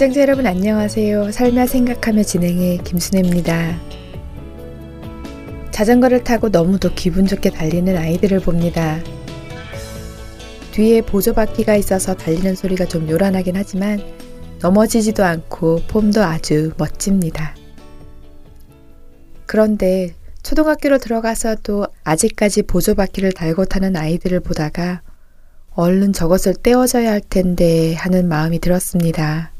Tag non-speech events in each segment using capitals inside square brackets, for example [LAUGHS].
애청자 여러분 안녕하세요. 살며 생각하며 진행해 김순혜입니다. 자전거를 타고 너무도 기분 좋게 달리는 아이들을 봅니다. 뒤에 보조바퀴가 있어서 달리는 소리가 좀 요란하긴 하지만 넘어지지도 않고 폼도 아주 멋집니다. 그런데 초등학교로 들어가서도 아직까지 보조바퀴를 달고 타는 아이들을 보다가 얼른 저것을 떼어져야 할 텐데 하는 마음이 들었습니다.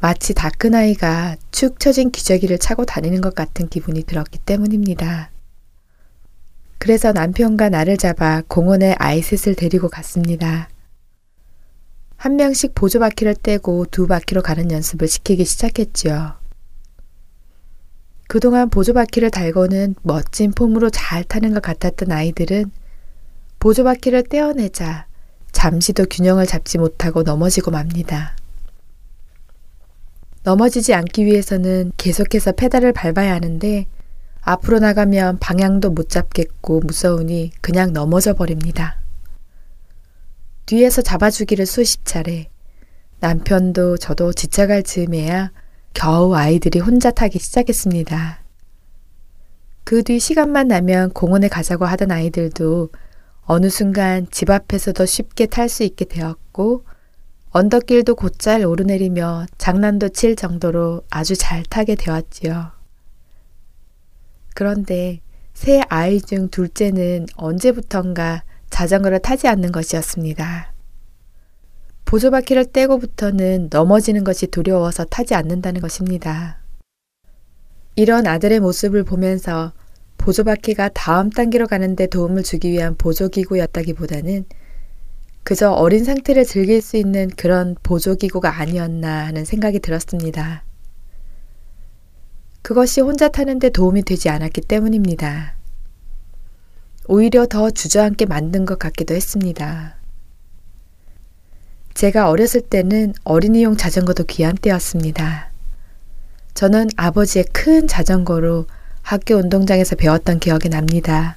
마치 다큰 아이가 축 처진 기저귀를 차고 다니는 것 같은 기분이 들었기 때문입니다. 그래서 남편과 나를 잡아 공원에 아이셋을 데리고 갔습니다. 한 명씩 보조바퀴를 떼고 두 바퀴로 가는 연습을 시키기 시작했지요. 그동안 보조바퀴를 달고는 멋진 폼으로 잘 타는 것 같았던 아이들은 보조바퀴를 떼어내자 잠시도 균형을 잡지 못하고 넘어지고 맙니다. 넘어지지 않기 위해서는 계속해서 페달을 밟아야 하는데 앞으로 나가면 방향도 못 잡겠고 무서우니 그냥 넘어져 버립니다. 뒤에서 잡아주기를 수십 차례 남편도 저도 지쳐갈 즈음에야 겨우 아이들이 혼자 타기 시작했습니다. 그 뒤 시간만 나면 공원에 가자고 하던 아이들도 어느 순간 집 앞에서도 쉽게 탈 수 있게 되었고 언덕길도 곧잘 오르내리며 장난도 칠 정도로 아주 잘 타게 되었지요. 그런데 세 아이 중 둘째는 언제부턴가 자전거를 타지 않는 것이었습니다. 보조바퀴를 떼고부터는 넘어지는 것이 두려워서 타지 않는다는 것입니다. 이런 아들의 모습을 보면서 보조바퀴가 다음 단계로 가는데 도움을 주기 위한 보조기구였다기보다는 그저 어린 상태를 즐길 수 있는 그런 보조기구가 아니었나 하는 생각이 들었습니다. 그것이 혼자 타는데 도움이 되지 않았기 때문입니다. 오히려 더 주저앉게 만든 것 같기도 했습니다. 제가 어렸을 때는 어린이용 자전거도 귀한 때였습니다. 저는 아버지의 큰 자전거로 학교 운동장에서 배웠던 기억이 납니다.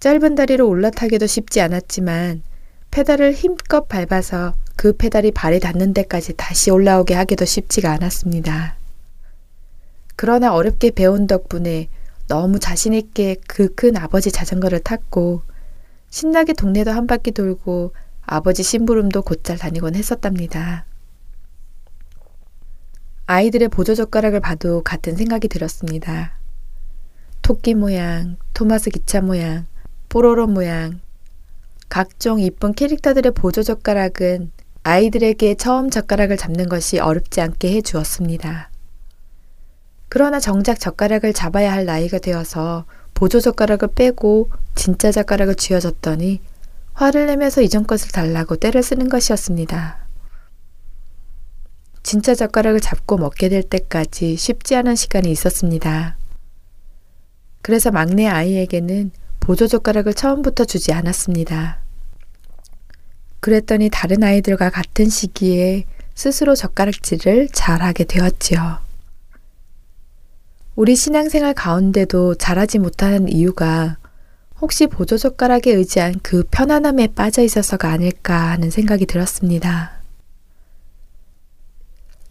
짧은 다리로 올라타기도 쉽지 않았지만 페달을 힘껏 밟아서 그 페달이 발에 닿는 데까지 다시 올라오게 하기도 쉽지가 않았습니다. 그러나 어렵게 배운 덕분에 너무 자신있게 그 큰 아버지 자전거를 탔고 신나게 동네도 한 바퀴 돌고 아버지 심부름도 곧잘 다니곤 했었답니다. 아이들의 보조젓가락을 봐도 같은 생각이 들었습니다. 토끼 모양, 토마스 기차 모양, 뽀로로 모양, 각종 이쁜 캐릭터들의 보조 젓가락은 아이들에게 처음 젓가락을 잡는 것이 어렵지 않게 해 주었습니다. 그러나 정작 젓가락을 잡아야 할 나이가 되어서 보조 젓가락을 빼고 진짜 젓가락을 쥐어줬더니 화를 내면서 이전 것을 달라고 때를 쓰는 것이었습니다. 진짜 젓가락을 잡고 먹게 될 때까지 쉽지 않은 시간이 있었습니다. 그래서 막내 아이에게는 보조젓가락을 처음부터 주지 않았습니다. 그랬더니 다른 아이들과 같은 시기에 스스로 젓가락질을 잘하게 되었지요. 우리 신앙생활 가운데도 잘하지 못하는 이유가 혹시 보조젓가락에 의지한 그 편안함에 빠져 있어서가 아닐까 하는 생각이 들었습니다.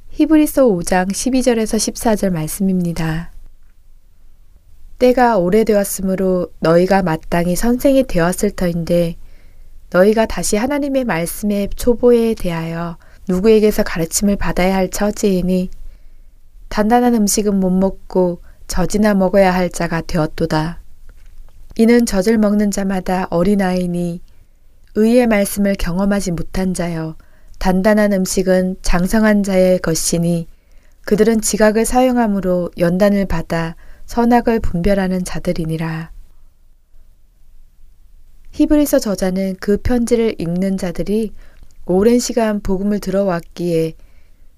히브리서 5장 12절에서 14절 말씀입니다. 때가 오래되었으므로 너희가 마땅히 선생이 되었을 터인데 너희가 다시 하나님의 말씀의 초보에 대하여 누구에게서 가르침을 받아야 할 처지이니 단단한 음식은 못 먹고 젖이나 먹어야 할 자가 되었도다. 이는 젖을 먹는 자마다 어린아이니 의의 말씀을 경험하지 못한 자여 단단한 음식은 장성한 자의 것이니 그들은 지각을 사용함으로 연단을 받아 선악을 분별하는 자들이니라. 히브리서 저자는 그 편지를 읽는 자들이 오랜 시간 복음을 들어왔기에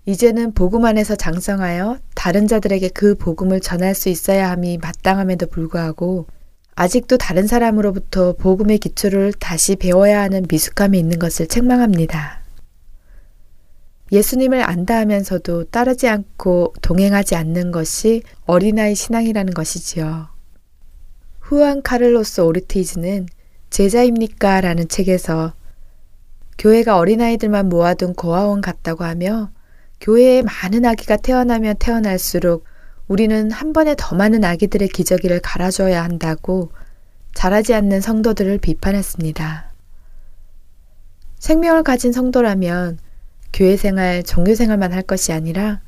이제는 복음 안에서 장성하여 다른 자들에게 그 복음을 전할 수 있어야 함이 마땅함에도 불구하고 아직도 다른 사람으로부터 복음의 기초를 다시 배워야 하는 미숙함이 있는 것을 책망합니다. 예수님을 안다 하면서도 따르지 않고 동행하지 않는 것이 어린아이 신앙이라는 것이지요. 후안 카를로스 오르티즈는 제자입니까? 라는 책에서 교회가 어린아이들만 모아둔 고아원 같다고 하며 교회에 많은 아기가 태어나면 태어날수록 우리는 한 번에 더 많은 아기들의 기저귀를 갈아줘야 한다고 자라지 않는 성도들을 비판했습니다. 생명을 가진 성도라면 교회 생활, 종교 생활만 할 것이 아니라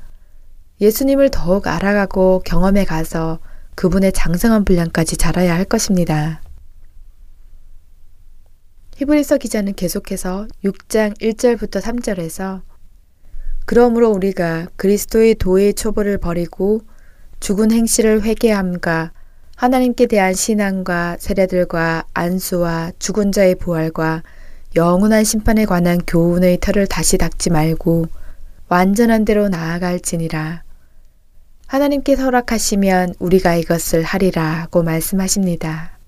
예수님을 더욱 알아가고 경험해 가서 그분의 장성한 분량까지 자라야 할 것입니다. 히브리서 기자는 계속해서 6장 1절부터 3절에서 그러므로 우리가 그리스도의 도의 초보를 버리고 죽은 행실을 회개함과 하나님께 대한 신앙과 세례들과 안수와 죽은 자의 부활과 영원한 심판에 관한 교훈의 털을 다시 닦지 말고 완전한 대로 나아갈지니라. 하나님께 허락하시면 우리가 이것을 하리라고 말씀하십니다.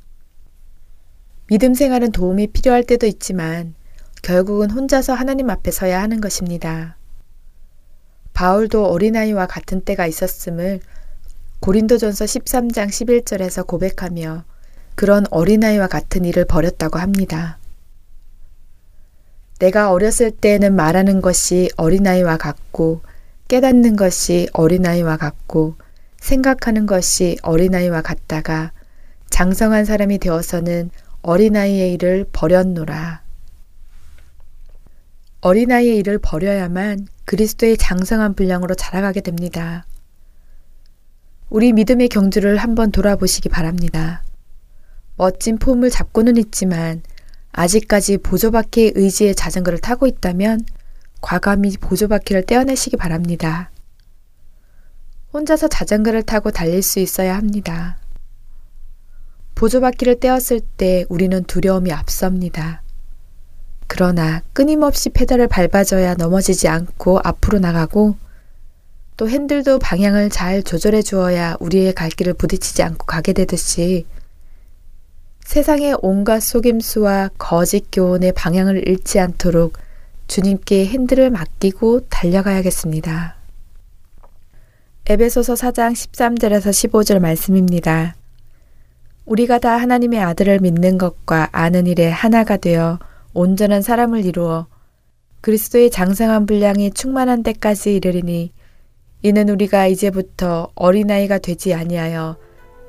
믿음 생활은 도움이 필요할 때도 있지만 결국은 혼자서 하나님 앞에 서야 하는 것입니다. 바울도 어린아이와 같은 때가 있었음을 고린도전서 13장 11절에서 고백하며 그런 어린아이와 같은 일을 벌였다고 합니다. 내가 어렸을 때에는 말하는 것이 어린아이와 같고 깨닫는 것이 어린아이와 같고 생각하는 것이 어린아이와 같다가 장성한 사람이 되어서는 어린아이의 일을 버렸노라. 어린아이의 일을 버려야만 그리스도의 장성한 분량으로 자라가게 됩니다. 우리 믿음의 경주를 한번 돌아보시기 바랍니다. 멋진 폼을 잡고는 있지만 아직까지 보조바퀴의 의지의 자전거를 타고 있다면 과감히 보조바퀴를 떼어내시기 바랍니다. 혼자서 자전거를 타고 달릴 수 있어야 합니다. 보조바퀴를 떼었을 때 우리는 두려움이 앞섭니다. 그러나 끊임없이 페달을 밟아줘야 넘어지지 않고 앞으로 나가고 또 핸들도 방향을 잘 조절해 주어야 우리의 갈 길을 부딪히지 않고 가게 되듯이 세상의 온갖 속임수와 거짓 교훈의 방향을 잃지 않도록 주님께 핸들을 맡기고 달려가야겠습니다. 에베소서 4장 13절에서 15절 말씀입니다. 우리가 다 하나님의 아들을 믿는 것과 아는 일에 하나가 되어 온전한 사람을 이루어 그리스도의 장성한 분량이 충만한 때까지 이르리니 이는 우리가 이제부터 어린아이가 되지 아니하여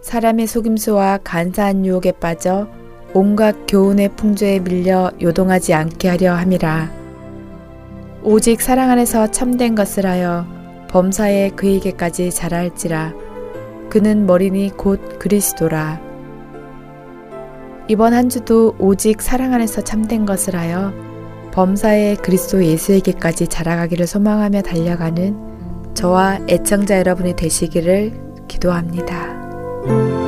사람의 속임수와 간사한 유혹에 빠져 온갖 교훈의 풍조에 밀려 요동하지 않게 하려 함이라. 오직 사랑 안에서 참된 것을 하여 범사에 그에게까지 자랄지라. 그는 머리니 곧 그리스도라. 이번 한 주도 오직 사랑 안에서 참된 것을 하여 범사의 그리스도 예수에게까지 자라가기를 소망하며 달려가는 저와 애청자 여러분이 되시기를 기도합니다. Thank you.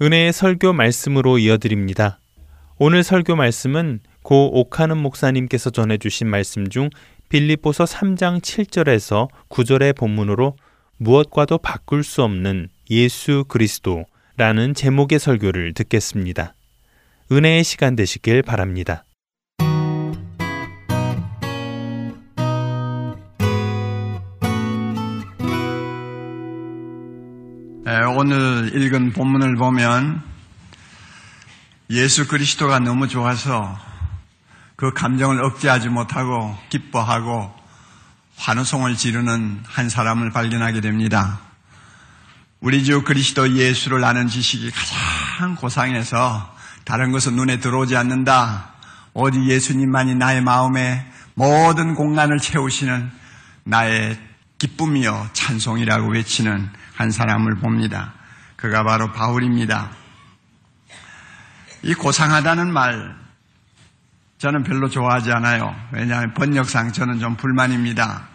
은혜의 설교 말씀으로 이어드립니다. 오늘 설교 말씀은 고 옥하는 목사님께서 전해주신 말씀 중 빌립보서 3장 7절에서 9절의 본문으로 무엇과도 바꿀 수 없는 예수 그리스도라는 제목의 설교를 듣겠습니다. 은혜의 시간 되시길 바랍니다. 오늘 읽은 본문을 보면 예수 그리스도가 너무 좋아서 그 감정을 억제하지 못하고 기뻐하고 환호성을 지르는 한 사람을 발견하게 됩니다. 우리 주 그리스도 예수를 아는 지식이 가장 고상해서 다른 것은 눈에 들어오지 않는다. 오직 예수님만이 나의 마음에 모든 공간을 채우시는 나의 기쁨이요 찬송이라고 외치는 한 사람을 봅니다. 그가 바로 바울입니다. 이 고상하다는 말 저는 별로 좋아하지 않아요. 왜냐하면 번역상 저는 좀 불만입니다.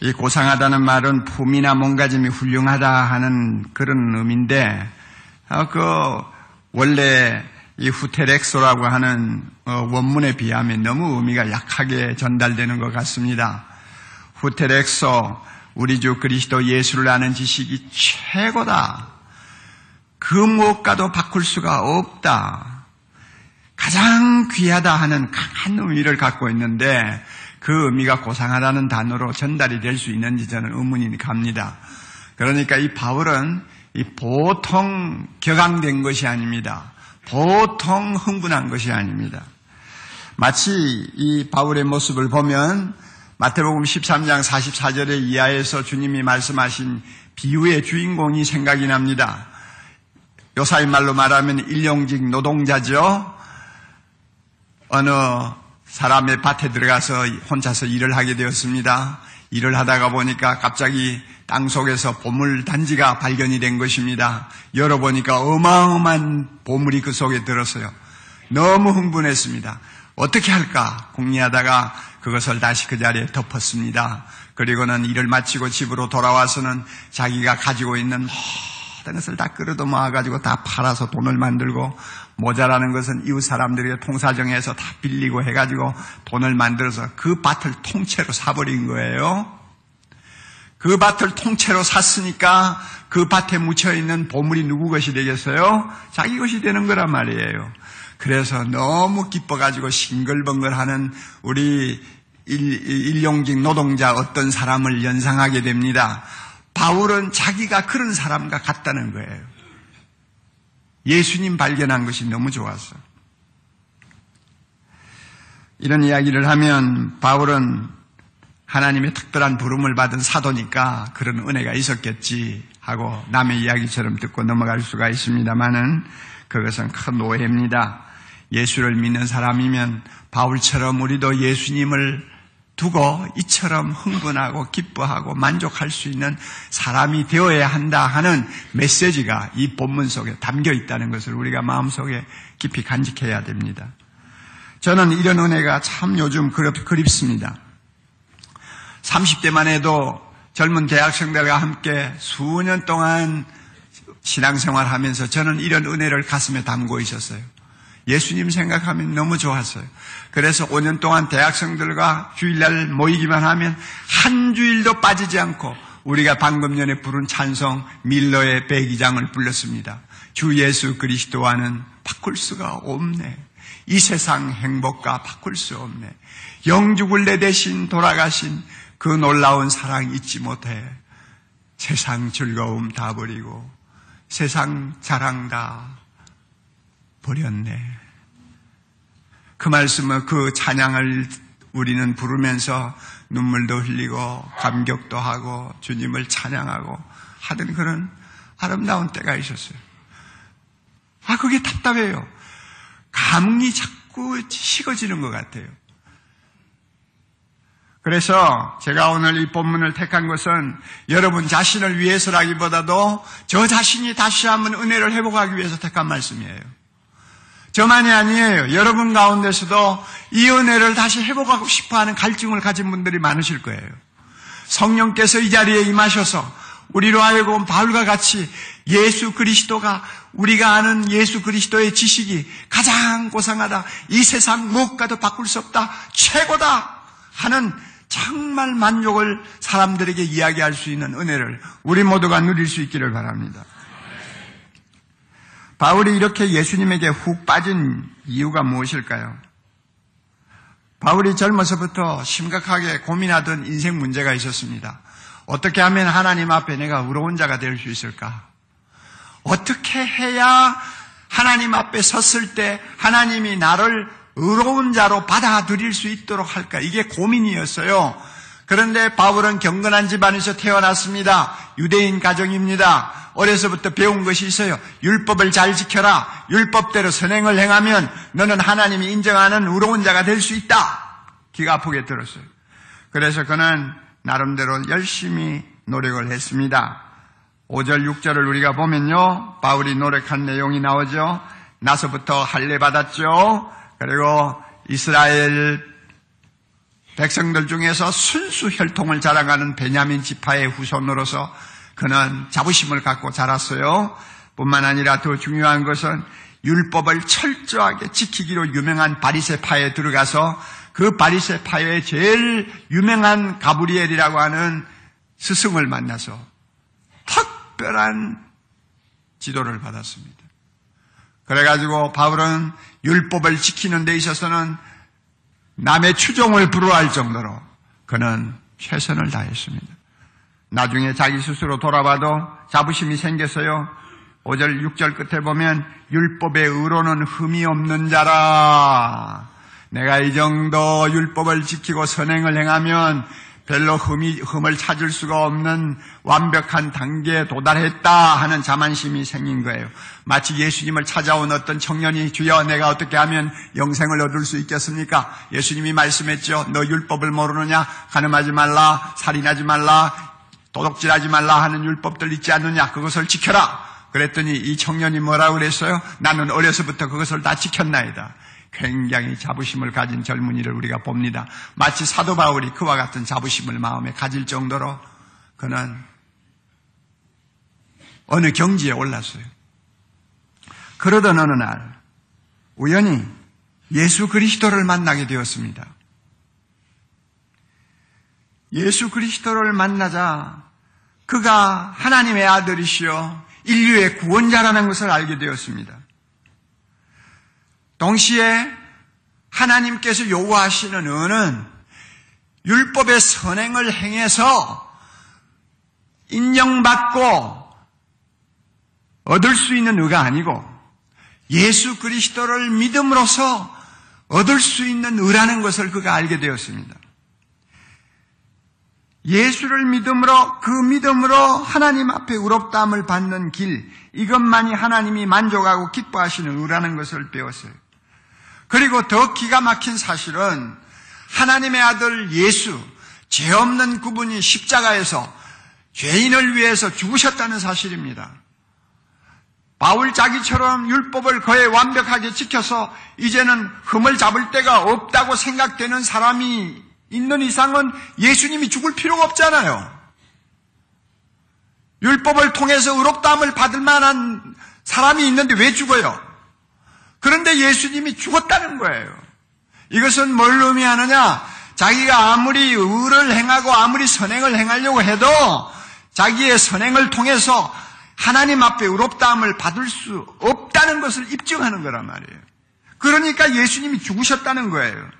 이 고상하다는 말은 품이나 몸가짐이 훌륭하다 하는 그런 의미인데 어, 그 원래 이 후테렉소라고 하는 어, 원문에 비하면 너무 의미가 약하게 전달되는 것 같습니다. 후테렉소 우리 주 그리스도 예수를 아는 지식이 최고다. 그 무엇과도 바꿀 수가 없다. 가장 귀하다 하는 강한 의미를 갖고 있는데 그 의미가 고상하다는 단어로 전달이 될 수 있는지 저는 의문이 갑니다. 그러니까 이 바울은 이 보통 격앙된 것이 아닙니다. 보통 흥분한 것이 아닙니다. 마치 이 바울의 모습을 보면 마태복음 13장 44절의 이하에서 주님이 말씀하신 비유의 주인공이 생각이 납니다. 요사이 말로 말하면 일용직 노동자죠. 어느 사람의 밭에 들어가서 혼자서 일을 하게 되었습니다. 일을 하다가 보니까 갑자기 땅 속에서 보물 단지가 발견이 된 것입니다. 열어보니까 어마어마한 보물이 그 속에 들었어요. 너무 흥분했습니다. 어떻게 할까 궁리하다가 그것을 다시 그 자리에 덮었습니다. 그리고는 일을 마치고 집으로 돌아와서는 자기가 가지고 있는 모든 것을 다 끌어도 모아가지고 다 팔아서 돈을 만들고 모자라는 것은 이웃 사람들에게 통사정해서 다 빌리고 해가지고 돈을 만들어서 그 밭을 통째로 사버린 거예요. 그 밭을 통째로 샀으니까 그 밭에 묻혀있는 보물이 누구 것이 되겠어요? 자기 것이 되는 거란 말이에요. 그래서 너무 기뻐가지고 싱글벙글 하는 우리 일, 용직 노동자 어떤 사람을 연상하게 됩니다. 바울은 자기가 그런 사람과 같다는 거예요. 예수님 발견한 것이 너무 좋았어. 이런 이야기를 하면 바울은 하나님의 특별한 부름을 받은 사도니까 그런 은혜가 있었겠지 하고 남의 이야기처럼 듣고 넘어갈 수가 있습니다만은 그것은 큰 오해입니다. 예수를 믿는 사람이면 바울처럼 우리도 예수님을 두고 이처럼 흥분하고 기뻐하고 만족할 수 있는 사람이 되어야 한다 하는 메시지가 이 본문 속에 담겨 있다는 것을 우리가 마음속에 깊이 간직해야 됩니다. 저는 이런 은혜가 참 요즘 그립습니다. 30대만 해도 젊은 대학생들과 함께 수년 동안 신앙생활 하면서 저는 이런 은혜를 가슴에 담고 있었어요. 예수님 생각하면 너무 좋았어요. 그래서 5년 동안 대학생들과 주일날 모이기만 하면 한 주일도 빠지지 않고 우리가 방금 전에 부른 찬송 밀러의 배기장을 불렀습니다. 주 예수 그리스도와는 바꿀 수가 없네. 이 세상 행복과 바꿀 수 없네. 영죽을 내 대신 돌아가신 그 놀라운 사랑 잊지 못해. 세상 즐거움 다 버리고 세상 자랑 다 버렸네. 그 말씀을 그 찬양을 우리는 부르면서 눈물도 흘리고 감격도 하고 주님을 찬양하고 하던 그런 아름다운 때가 있었어요. 아, 그게 답답해요. 감이 자꾸 식어지는 것 같아요. 그래서 제가 오늘 이 본문을 택한 것은 여러분 자신을 위해서라기보다도 저 자신이 다시 한번 은혜를 회복하기 위해서 택한 말씀이에요. 저만이 아니에요. 여러분 가운데서도 이 은혜를 다시 회복하고 싶어 하는 갈증을 가진 분들이 많으실 거예요. 성령께서 이 자리에 임하셔서 우리로 하여금 바울과 같이 예수 그리스도가 우리가 아는 예수 그리스도의 지식이 가장 고상하다. 이 세상 무엇과도 바꿀 수 없다. 최고다. 하는 정말 만족을 사람들에게 이야기할 수 있는 은혜를 우리 모두가 누릴 수 있기를 바랍니다. 바울이 이렇게 예수님에게 훅 빠진 이유가 무엇일까요? 바울이 젊어서부터 심각하게 고민하던 인생 문제가 있었습니다. 어떻게 하면 하나님 앞에 내가 의로운 자가 될 수 있을까? 어떻게 해야 하나님 앞에 섰을 때 하나님이 나를 의로운 자로 받아들일 수 있도록 할까? 이게 고민이었어요. 그런데 바울은 경건한 집안에서 태어났습니다. 유대인 가정입니다. 어려서부터 배운 것이 있어요. 율법을 잘 지켜라. 율법대로 선행을 행하면 너는 하나님이 인정하는 의로운 자가 될 수 있다. 기가 아프게 들었어요. 그래서 그는 나름대로 열심히 노력을 했습니다. 5절, 6절을 우리가 보면요. 바울이 노력한 내용이 나오죠. 나서부터 할례 받았죠. 그리고 이스라엘 백성들 중에서 순수 혈통을 자랑하는 베냐민 지파의 후손으로서 그는 자부심을 갖고 자랐어요. 뿐만 아니라 더 중요한 것은 율법을 철저하게 지키기로 유명한 바리세파에 들어가서 그 바리세파의 제일 유명한 가브리엘이라고 하는 스승을 만나서 특별한 지도를 받았습니다. 그래가지고 바울은 율법을 지키는 데 있어서는 남의 추종을 불허할 정도로 그는 최선을 다했습니다. 나중에 자기 스스로 돌아봐도 자부심이 생겼어요. 5절, 6절 끝에 보면 율법의 의로는 흠이 없는 자라. 내가 이 정도 율법을 지키고 선행을 행하면 별로 흠이, 흠을 찾을 수가 없는 완벽한 단계에 도달했다 하는 자만심이 생긴 거예요. 마치 예수님을 찾아온 어떤 청년이 주여 내가 어떻게 하면 영생을 얻을 수 있겠습니까? 예수님이 말씀했죠. 너 율법을 모르느냐? 가늠하지 말라, 살인하지 말라, 도둑질하지 말라 하는 율법들 있지 않느냐? 그것을 지켜라. 그랬더니 이 청년이 뭐라고 그랬어요? 나는 어려서부터 그것을 다 지켰나이다. 굉장히 자부심을 가진 젊은이를 우리가 봅니다. 마치 사도 바울이 그와 같은 자부심을 마음에 가질 정도로 그는 어느 경지에 올랐어요. 그러던 어느 날 우연히 예수 그리스도를 만나게 되었습니다. 예수 그리스도를 만나자 그가 하나님의 아들이시여 인류의 구원자라는 것을 알게 되었습니다. 동시에 하나님께서 요구하시는 은은 율법의 선행을 행해서 인정받고 얻을 수 있는 의가 아니고 예수 그리스도를 믿음으로써 얻을 수 있는 의라는 것을 그가 알게 되었습니다. 예수를 믿음으로 그 믿음으로 하나님 앞에 의롭다함을 받는 길 이것만이 하나님이 만족하고 기뻐하시는 의라는 것을 배웠어요. 그리고 더 기가 막힌 사실은 하나님의 아들 예수, 죄 없는 그분이 십자가에서 죄인을 위해서 죽으셨다는 사실입니다. 바울 자기처럼 율법을 거의 완벽하게 지켜서 이제는 흠을 잡을 데가 없다고 생각되는 사람이 있는 이상은 예수님이 죽을 필요가 없잖아요. 율법을 통해서 의롭다함을 받을 만한 사람이 있는데 왜 죽어요? 그런데 예수님이 죽었다는 거예요. 이것은 뭘 의미하느냐? 자기가 아무리 의를 행하고 아무리 선행을 행하려고 해도 자기의 선행을 통해서 하나님 앞에 의롭다함을 받을 수 없다는 것을 입증하는 거란 말이에요. 그러니까 예수님이 죽으셨다는 거예요.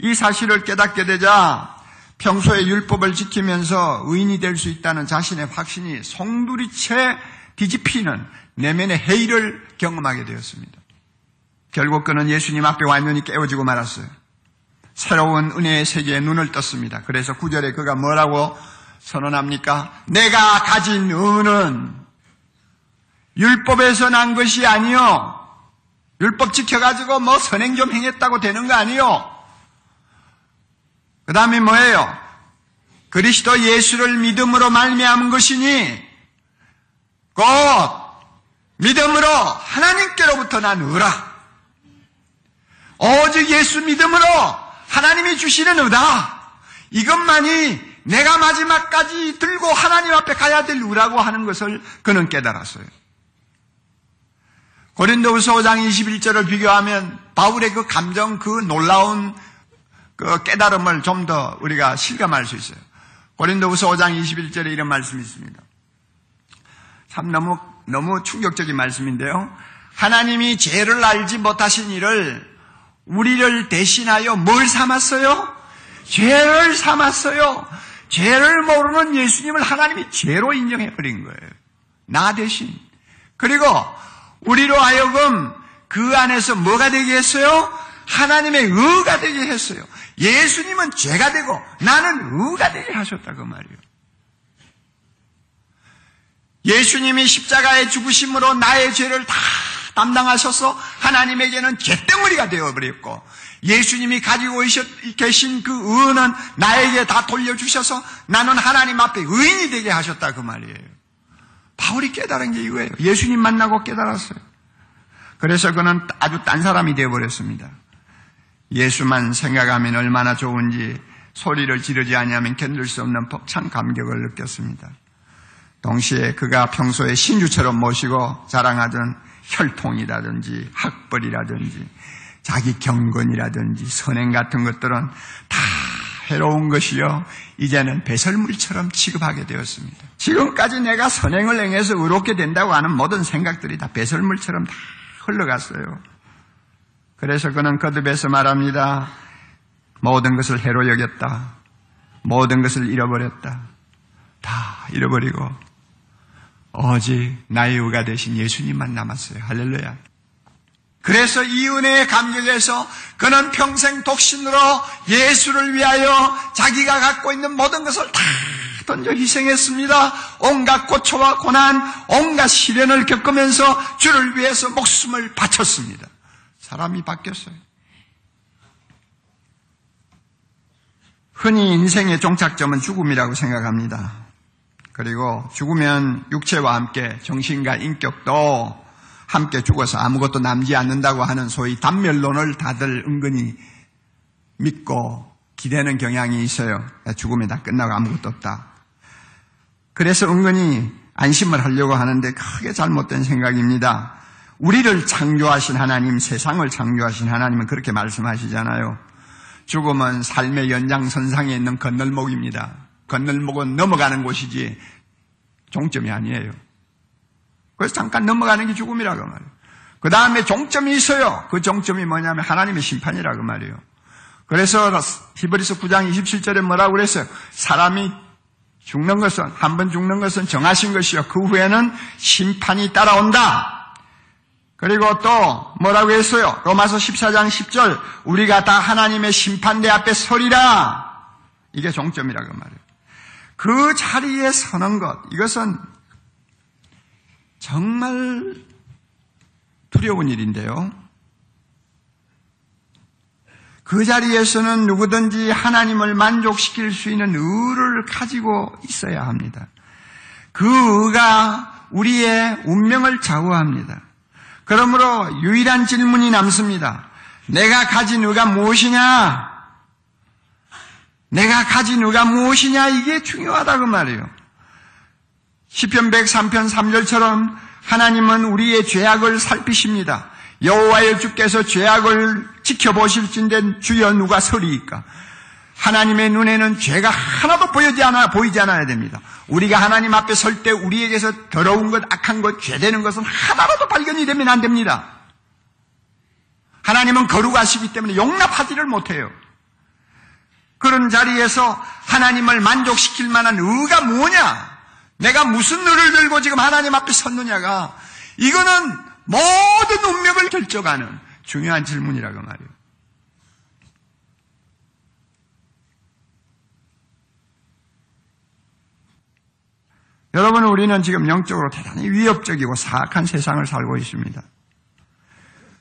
이 사실을 깨닫게 되자 평소에 율법을 지키면서 의인이 될 수 있다는 자신의 확신이 송두리째 뒤집히는 내면의 회의를 경험하게 되었습니다. 결국 그는 예수님 앞에 완전히 깨어지고 말았어요. 새로운 은혜의 세계에 눈을 떴습니다. 그래서 구절에 그가 뭐라고 선언합니까? 내가 가진 은은 율법에서 난 것이 아니요. 율법 지켜가지고 뭐 선행 좀 행했다고 되는 거 아니요. 그 다음에 뭐예요? 그리스도 예수를 믿음으로 말미암은 것이니 곧 믿음으로 하나님께로부터 난 의라. 오직 예수 믿음으로 하나님이 주시는 의다. 이것만이 내가 마지막까지 들고 하나님 앞에 가야 될 우라고 하는 것을 그는 깨달았어요. 고린도후서 5장 21절을 비교하면 바울의 그 감정, 그 놀라운 그 깨달음을 좀 더 우리가 실감할 수 있어요. 고린도후서 5장 21절에 이런 말씀이 있습니다. 참 너무 너무 충격적인 말씀인데요. 하나님이 죄를 알지 못하신 이를 우리를 대신하여 뭘 삼았어요? 죄를 삼았어요. 죄를 모르는 예수님을 하나님이 죄로 인정해 버린 거예요. 나 대신. 그리고 우리로 하여금 그 안에서 뭐가 되게 했어요? 하나님의 의가 되게 했어요. 예수님은 죄가 되고 나는 의가 되게 하셨다 그 말이에요. 예수님이 십자가에 죽으심으로 나의 죄를 다 담당하셔서 하나님에게는 죄덩어리가 되어버렸고 예수님이 가지고 계신 그 의는 나에게 다 돌려주셔서 나는 하나님 앞에 의인이 되게 하셨다 그 말이에요. 바울이 깨달은 게 이거예요. 예수님 만나고 깨달았어요. 그래서 그는 아주 딴 사람이 되어버렸습니다. 예수만 생각하면 얼마나 좋은지 소리를 지르지 아니하면 견딜 수 없는 벅찬 감격을 느꼈습니다. 동시에 그가 평소에 신주처럼 모시고 자랑하던 혈통이라든지 학벌이라든지 자기 경건이라든지 선행 같은 것들은 다 해로운 것이요. 이제는 배설물처럼 취급하게 되었습니다. 지금까지 내가 선행을 행해서 의롭게 된다고 하는 모든 생각들이 다 배설물처럼 다 흘러갔어요. 그래서 그는 거듭해서 말합니다. 모든 것을 해로 여겼다. 모든 것을 잃어버렸다. 다 잃어버리고 오직 나의 의가 되신 예수님만 남았어요. 할렐루야. 그래서 이 은혜의 감격에서 그는 평생 독신으로 예수를 위하여 자기가 갖고 있는 모든 것을 다 던져 희생했습니다. 온갖 고초와 고난, 온갖 시련을 겪으면서 주를 위해서 목숨을 바쳤습니다. 사람이 바뀌었어요. 흔히 인생의 종착점은 죽음이라고 생각합니다. 그리고 죽으면 육체와 함께 정신과 인격도 함께 죽어서 아무것도 남지 않는다고 하는 소위 단멸론을 다들 은근히 믿고 기대는 경향이 있어요. 죽음이 다 끝나고 아무것도 없다. 그래서 은근히 안심을 하려고 하는데 크게 잘못된 생각입니다. 우리를 창조하신 하나님, 세상을 창조하신 하나님은 그렇게 말씀하시잖아요. 죽음은 삶의 연장선상에 있는 건널목입니다. 건널목은 넘어가는 곳이지 종점이 아니에요. 그래서 잠깐 넘어가는 게 죽음이라고 말이에요. 그 다음에 종점이 있어요. 그 종점이 뭐냐면 하나님의 심판이라고 말이에요. 그래서 히브리서 9장 27절에 뭐라고 그랬어요? 사람이 죽는 것은 한 번 죽는 것은 정하신 것이요. 그 후에는 심판이 따라온다. 그리고 또 뭐라고 했어요? 로마서 14장 10절 우리가 다 하나님의 심판대 앞에 서리라. 이게 종점이라고 말이에요. 그 자리에 서는 것 이것은 정말 두려운 일인데요. 그 자리에서는 누구든지 하나님을 만족시킬 수 있는 의를 가지고 있어야 합니다. 그 의가 우리의 운명을 좌우합니다. 그러므로 유일한 질문이 남습니다. 내가 가진 의가 무엇이냐? 내가 가진 의가 무엇이냐? 이게 중요하다고 그 말이에요. 10편 103편 3절처럼 하나님은 우리의 죄악을 살피십니다. 여호와의 주께서 죄악을 지켜보실진데 주여 누가 서리이까? 하나님의 눈에는 죄가 하나도 보이지 않아 보이지 않아야 됩니다. 우리가 하나님 앞에 설 때 우리에게서 더러운 것, 악한 것, 죄되는 것은 하나라도 발견이 되면 안 됩니다. 하나님은 거룩하시기 때문에 용납하지를 못해요. 그런 자리에서 하나님을 만족시킬 만한 의가 뭐냐? 내가 무슨 의를 들고 지금 하나님 앞에 섰느냐가 이거는 모든 운명을 결정하는 중요한 질문이라고 말이에요. 여러분, 우리는 지금 영적으로 대단히 위협적이고 사악한 세상을 살고 있습니다.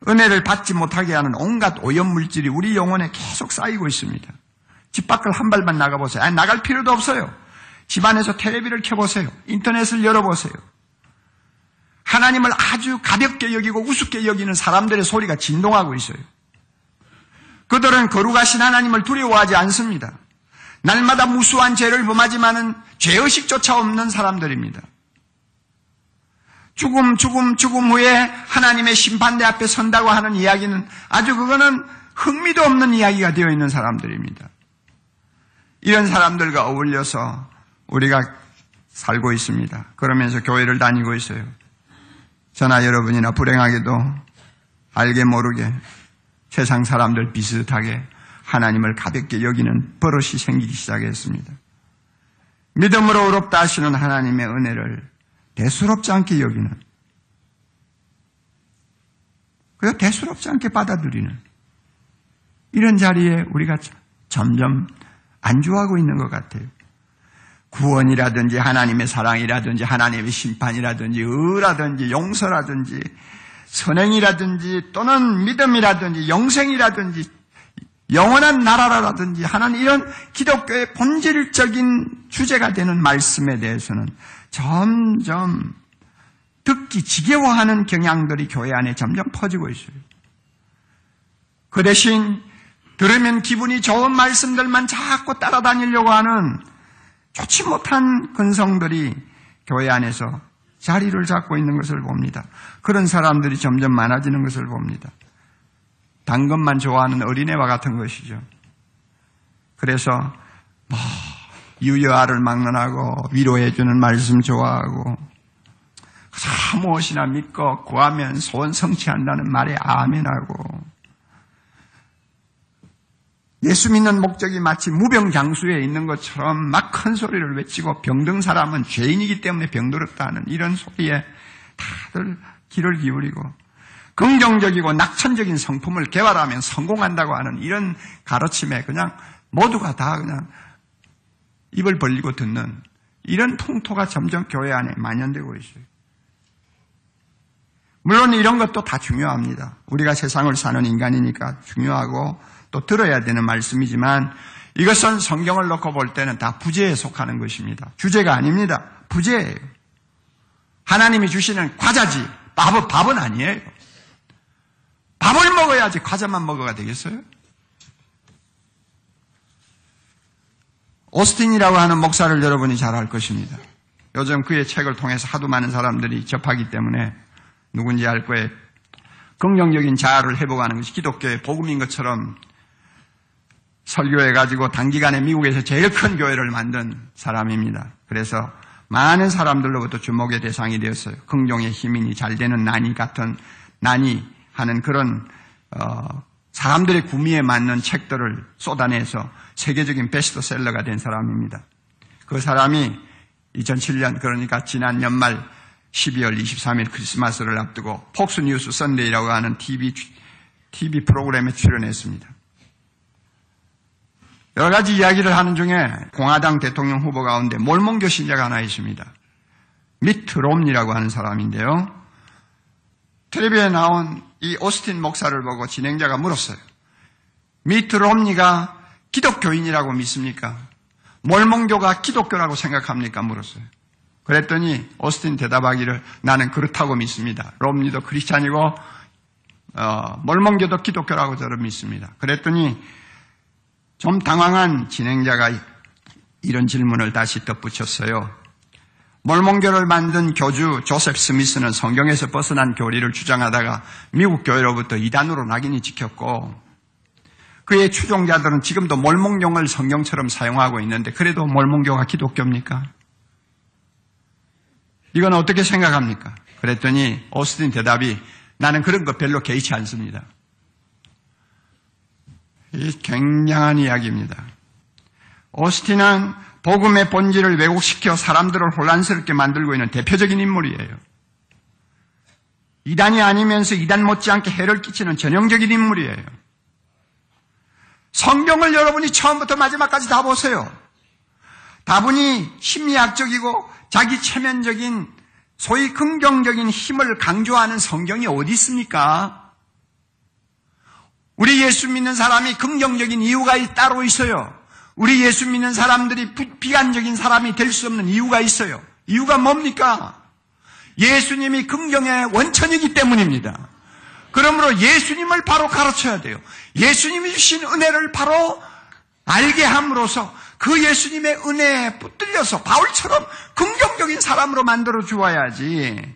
은혜를 받지 못하게 하는 온갖 오염물질이 우리 영혼에 계속 쌓이고 있습니다. 집 밖을 한 발만 나가보세요. 아니, 나갈 필요도 없어요. 집 안에서 텔레비를 켜보세요. 인터넷을 열어보세요. 하나님을 아주 가볍게 여기고 우습게 여기는 사람들의 소리가 진동하고 있어요. 그들은 거룩하신 하나님을 두려워하지 않습니다. 날마다 무수한 죄를 범하지만은 죄의식조차 없는 사람들입니다. 죽음, 죽음, 죽음 후에 하나님의 심판대 앞에 선다고 하는 이야기는 아주 그거는 흥미도 없는 이야기가 되어 있는 사람들입니다. 이런 사람들과 어울려서 우리가 살고 있습니다. 그러면서 교회를 다니고 있어요. 저나 여러분이나 불행하게도 알게 모르게 세상 사람들 비슷하게 하나님을 가볍게 여기는 버릇이 생기기 시작했습니다. 믿음으로 의롭다 하시는 하나님의 은혜를 대수롭지 않게 여기는 그리고 대수롭지 않게 받아들이는 이런 자리에 우리가 점점 안주하고 있는 것 같아요. 구원이라든지 하나님의 사랑이라든지 하나님의 심판이라든지 의라든지 용서라든지 선행이라든지 또는 믿음이라든지 영생이라든지 영원한 나라라든지 하는 이런 기독교의 본질적인 주제가 되는 말씀에 대해서는 점점 듣기 지겨워하는 경향들이 교회 안에 점점 퍼지고 있어요. 그 대신 들으면 기분이 좋은 말씀들만 자꾸 따라다니려고 하는 좋지 못한 근성들이 교회 안에서 자리를 잡고 있는 것을 봅니다. 그런 사람들이 점점 많아지는 것을 봅니다. 당근만 좋아하는 어린애와 같은 것이죠. 그래서 뭐 유여아를 막론하고 위로해주는 말씀 좋아하고 무엇이나 믿고 구하면 소원 성취한다는 말에 아멘하고 예수 믿는 목적이 마치 무병장수에 있는 것처럼 막 큰 소리를 외치고 병든 사람은 죄인이기 때문에 병들었다는 이런 소리에 다들 귀를 기울이고 긍정적이고 낙천적인 성품을 개발하면 성공한다고 하는 이런 가르침에 그냥 모두가 다 그냥 입을 벌리고 듣는 이런 통토가 점점 교회 안에 만연되고 있어요. 물론 이런 것도 다 중요합니다. 우리가 세상을 사는 인간이니까 중요하고 또 들어야 되는 말씀이지만 이것은 성경을 놓고 볼 때는 다 부재에 속하는 것입니다. 주제가 아닙니다. 부재예요. 하나님이 주시는 과자지 밥은, 밥은 아니에요. 밥을 먹어야지 과자만 먹어가 되겠어요? 오스틴이라고 하는 목사를 여러분이 잘 알 것입니다. 요즘 그의 책을 통해서 하도 많은 사람들이 접하기 때문에 누군지 알 거예요. 긍정적인 자아를 회복하는 것이 기독교의 복음인 것처럼 설교해가지고 단기간에 미국에서 제일 큰 교회를 만든 사람입니다. 그래서 많은 사람들로부터 주목의 대상이 되었어요. 긍정의 힘이니 잘 되는 난이 같은 난이 하는 그런 어, 사람들의 구미에 맞는 책들을 쏟아내서 세계적인 베스트셀러가 된 사람입니다. 그 사람이 2007년 그러니까 지난 연말 12월 23일 크리스마스를 앞두고 폭스뉴스 선데이라고 하는 TV TV 프로그램에 출연했습니다. 여러 가지 이야기를 하는 중에 공화당 대통령 후보 가운데 몰몬교 신자가 하나 있습니다. 미트 롬니라고 하는 사람인데요. 텔레비에 나온 이 오스틴 목사를 보고 진행자가 물었어요. 미트 롬니가 기독교인이라고 믿습니까? 몰몬교가 기독교라고 생각합니까? 물었어요. 그랬더니 오스틴 대답하기를 나는 그렇다고 믿습니다. 롬니도 크리스찬이고 어, 몰몬교도 기독교라고 저는 믿습니다. 그랬더니 좀 당황한 진행자가 이런 질문을 다시 덧붙였어요. 몰몬교를 만든 교주 조셉 스미스는 성경에서 벗어난 교리를 주장하다가 미국 교회로부터 이단으로 낙인이 찍혔고 그의 추종자들은 지금도 몰몬경을 성경처럼 사용하고 있는데 그래도 몰몬교가 기독교입니까? 이건 어떻게 생각합니까? 그랬더니 오스틴 대답이 나는 그런 거 별로 개의치 않습니다. 이 굉장한 이야기입니다. 오스틴은 복음의 본질을 왜곡시켜 사람들을 혼란스럽게 만들고 있는 대표적인 인물이에요. 이단이 아니면서 이단 못지않게 해를 끼치는 전형적인 인물이에요. 성경을 여러분이 처음부터 마지막까지 다 보세요. 다분히 심리학적이고 자기 체면적인 소위 긍정적인 힘을 강조하는 성경이 어디 있습니까? 우리 예수 믿는 사람이 긍정적인 이유가 따로 있어요. 우리 예수 믿는 사람들이 비관적인 사람이 될 수 없는 이유가 있어요. 이유가 뭡니까? 예수님이 긍정의 원천이기 때문입니다. 그러므로 예수님을 바로 가르쳐야 돼요. 예수님이 주신 은혜를 바로 알게 함으로써 그 예수님의 은혜에 붙들려서 바울처럼 긍정적인 사람으로 만들어 주어야지.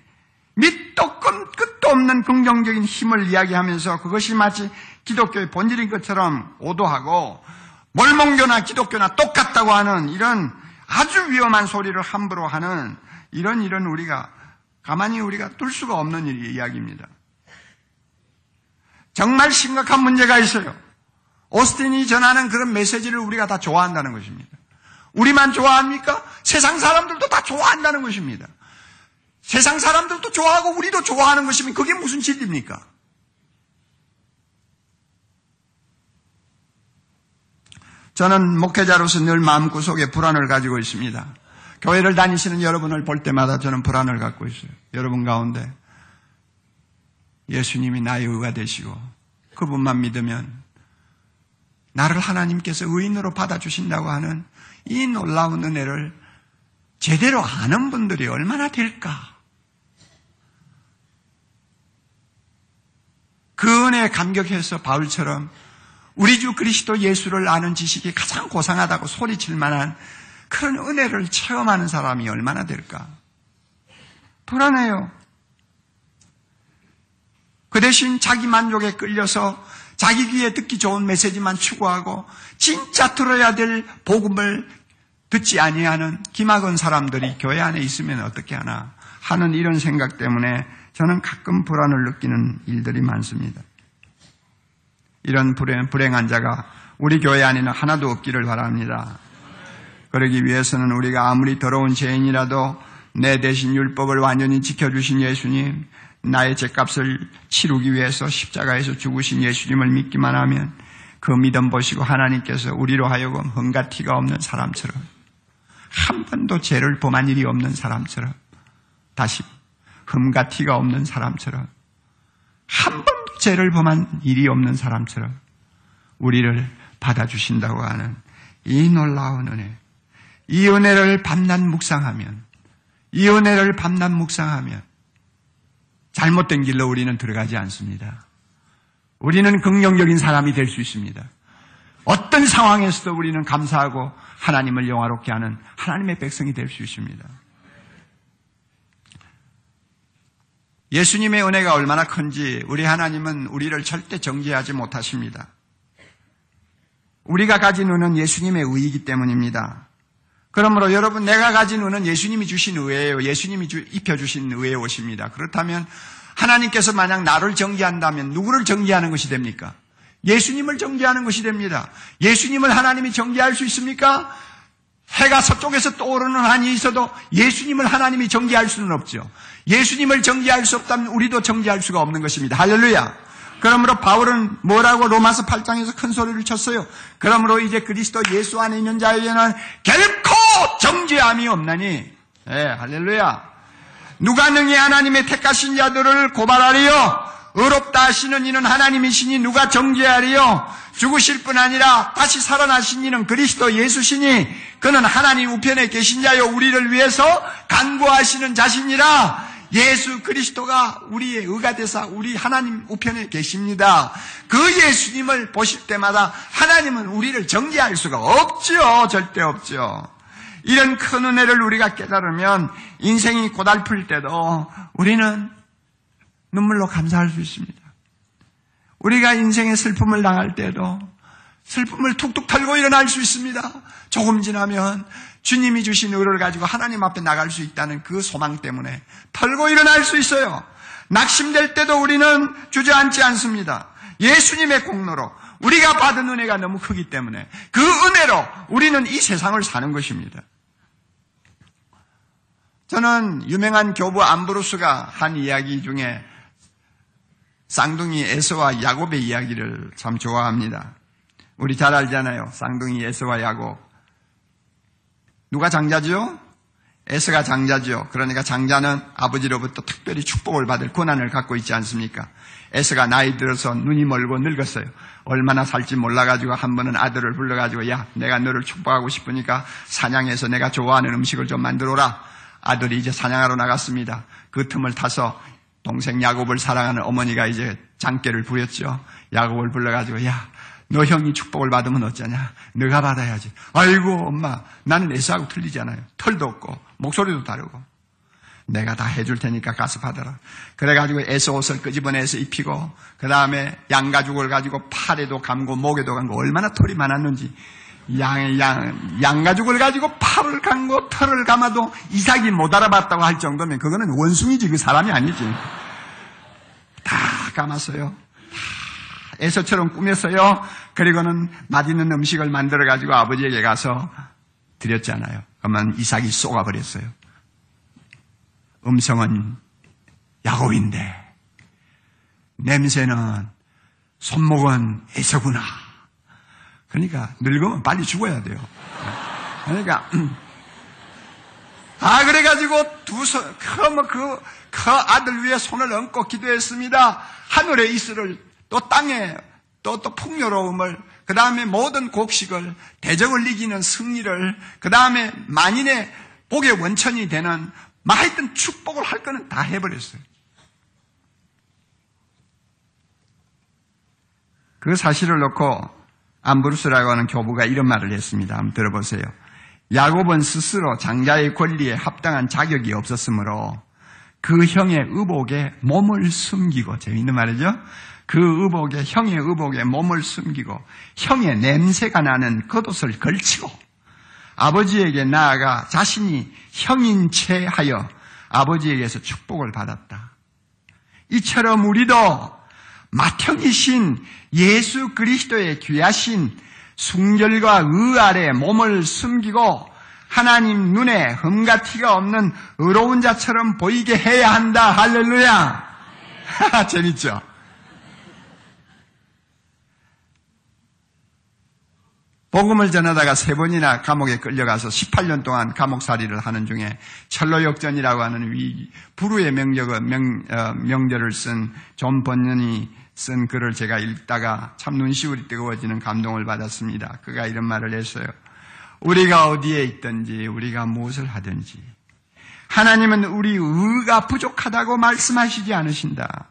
밑도 끝도 없는 긍정적인 힘을 이야기하면서 그것이 마치 기독교의 본질인 것처럼 오도하고 몰몬교나 기독교나 똑같다고 하는 이런 아주 위험한 소리를 함부로 하는 이런 이런 우리가 가만히 우리가 둘 수가 없는 일 이야기입니다. 정말 심각한 문제가 있어요. 오스틴이 전하는 그런 메시지를 우리가 다 좋아한다는 것입니다. 우리만 좋아합니까? 세상 사람들도 다 좋아한다는 것입니다. 세상 사람들도 좋아하고 우리도 좋아하는 것이면 그게 무슨 진리입니까? 저는 목회자로서 늘 마음구석에 불안을 가지고 있습니다. 교회를 다니시는 여러분을 볼 때마다 저는 불안을 갖고 있어요. 여러분 가운데 예수님이 나의 의가 되시고 그분만 믿으면 나를 하나님께서 의인으로 받아주신다고 하는 이 놀라운 은혜를 제대로 아는 분들이 얼마나 될까? 그 은혜에 감격해서 바울처럼 우리 주 그리스도 예수를 아는 지식이 가장 고상하다고 소리칠 만한 그런 은혜를 체험하는 사람이 얼마나 될까? 불안해요. 그 대신 자기 만족에 끌려서 자기 귀에 듣기 좋은 메시지만 추구하고 진짜 들어야 될 복음을 듣지 아니하는 기막은 사람들이 교회 안에 있으면 어떻게 하나 하는 이런 생각 때문에 저는 가끔 불안을 느끼는 일들이 많습니다. 이런 불행, 불행한 자가 우리 교회 안에는 하나도 없기를 바랍니다. 그러기 위해서는 우리가 아무리 더러운 죄인이라도 내 대신 율법을 완전히 지켜주신 예수님, 나의 죄값을 치르기 위해서 십자가에서 죽으신 예수님을 믿기만 하면 그 믿음 보시고 하나님께서 우리로 하여금 흠과 티가 없는 사람처럼 한 번도 죄를 범한 일이 없는 사람처럼 다시 흠과 티가 없는 사람처럼 한 번도 죄를 범한 일이 없는 사람처럼 우리를 받아주신다고 하는 이 놀라운 은혜 이 은혜를 밤낮 묵상하면 이 은혜를 밤낮 묵상하면 잘못된 길로 우리는 들어가지 않습니다. 우리는 긍정적인 사람이 될 수 있습니다. 어떤 상황에서도 우리는 감사하고 하나님을 영화롭게 하는 하나님의 백성이 될 수 있습니다. 예수님의 은혜가 얼마나 큰지 우리 하나님은 우리를 절대 정죄하지 못하십니다. 우리가 가진 은은 예수님의 의이기 때문입니다. 그러므로 여러분 내가 가진 은은 예수님이 주신 의예요. 예수님이 주, 입혀주신 의의 옷입니다. 그렇다면 하나님께서 만약 나를 정죄한다면 누구를 정죄하는 것이 됩니까? 예수님을 정죄하는 것이 됩니다. 예수님을 하나님이 정죄할 수 있습니까? 해가 서쪽에서 떠오르는 한이 있어도 예수님을 하나님이 정죄할 수는 없죠. 예수님을 정죄할 수 없다면 우리도 정죄할 수가 없는 것입니다. 할렐루야. 그러므로 바울은 뭐라고 로마서 8장에서 큰 소리를 쳤어요. 그러므로 이제 그리스도 예수 안에 있는 자에게는 결코 정죄함이 없나니. 예, 할렐루야. 누가 능히 하나님의 택하신 자들을 고발하리요? 의롭다 하시는 이는 하나님이시니 누가 정죄하리요? 죽으실 뿐 아니라 다시 살아나신 이는 그리스도 예수시니 그는 하나님 우편에 계신 자요 우리를 위해서 간구하시는 자신이라 예수 그리스도가 우리의 의가 되사 우리 하나님 우편에 계십니다. 그 예수님을 보실 때마다 하나님은 우리를 정죄할 수가 없지요. 절대 없죠. 이런 큰 은혜를 우리가 깨달으면 인생이 고달플 때도 우리는 눈물로 감사할 수 있습니다. 우리가 인생의 슬픔을 당할 때도 슬픔을 툭툭 털고 일어날 수 있습니다. 조금 지나면 주님이 주신 의를 가지고 하나님 앞에 나갈 수 있다는 그 소망 때문에 털고 일어날 수 있어요. 낙심될 때도 우리는 주저앉지 않습니다. 예수님의 공로로 우리가 받은 은혜가 너무 크기 때문에 그 은혜로 우리는 이 세상을 사는 것입니다. 저는 유명한 교부 암브로스가 한 이야기 중에 쌍둥이 에서와 야곱의 이야기를 참 좋아합니다. 우리 잘 알잖아요. 쌍둥이 에서와 야곱. 누가 장자죠? 에스가 장자죠. 그러니까 장자는 아버지로부터 특별히 축복을 받을 권한을 갖고 있지 않습니까? 에스가 나이 들어서 눈이 멀고 늙었어요. 얼마나 살지 몰라가지고 한 번은 아들을 불러가지고 야 내가 너를 축복하고 싶으니까 사냥해서 내가 좋아하는 음식을 좀 만들어라. 아들이 이제 사냥하러 나갔습니다. 그 틈을 타서 동생 야곱을 사랑하는 어머니가 이제 장깨를 부렸죠. 야곱을 불러가지고 야 너 형이 축복을 받으면 어쩌냐? 너가 받아야지. 아이고, 엄마, 나는 에서하고 틀리잖아요. 털도 없고, 목소리도 다르고. 내가 다 해줄 테니까 가서 받아라. 그래가지고 에서 옷을 끄집어내서 입히고, 그 다음에 양가죽을 가지고 팔에도 감고, 목에도 감고, 얼마나 털이 많았는지. 양, 양, 양가죽을 가지고 팔을 감고 털을 감아도 이삭이 못 알아봤다고 할 정도면 그거는 원숭이지 그 사람이 아니지. 다 감았어요. 다 에서처럼 꾸몄어요. 그리고는 맛있는 음식을 만들어 가지고 아버지에게 가서 드렸잖아요. 그러면 이삭이 쏘가버렸어요. 음성은 야곱인데 냄새는 손목은 에서구나. 그러니까 늙으면 빨리 죽어야 돼요. 그러니까 아 그래가지고 두 손, 그, 뭐 그, 그 아들 위에 손을 얹고 기도했습니다. 하늘의 이슬을 또 땅에 또 또 풍요로움을 그 다음에 모든 곡식을 대적을 이기는 승리를 그 다음에 만인의 복의 원천이 되는 뭐 하여튼 축복을 할 거는 다 해버렸어요. 그 사실을 놓고 암브루스라고 하는 교부가 이런 말을 했습니다. 한번 들어보세요. 야곱은 스스로 장자의 권리에 합당한 자격이 없었으므로 그 형의 의복에 몸을 숨기고 재밌는 말이죠. 그 의복에 형의 의복에 몸을 숨기고 형의 냄새가 나는 겉옷을 걸치고 아버지에게 나아가 자신이 형인 채 하여 아버지에게서 축복을 받았다. 이처럼 우리도 맏형이신 예수 그리스도의 귀하신 순결과 의 아래 몸을 숨기고 하나님 눈에 흠과 티가 없는 의로운 자처럼 보이게 해야 한다. 할렐루야. [LAUGHS] 재밌죠? 복음을 전하다가 세 번이나 감옥에 끌려가서 18년 동안 감옥살이를 하는 중에 천로역정이라고 하는 위, 불후의 명저, 명, 어, 명저를 쓴 존 번연이 쓴 글을 제가 읽다가 참 눈시울이 뜨거워지는 감동을 받았습니다. 그가 이런 말을 했어요. 우리가 어디에 있든지 우리가 무엇을 하든지 하나님은 우리 의가 부족하다고 말씀하시지 않으신다.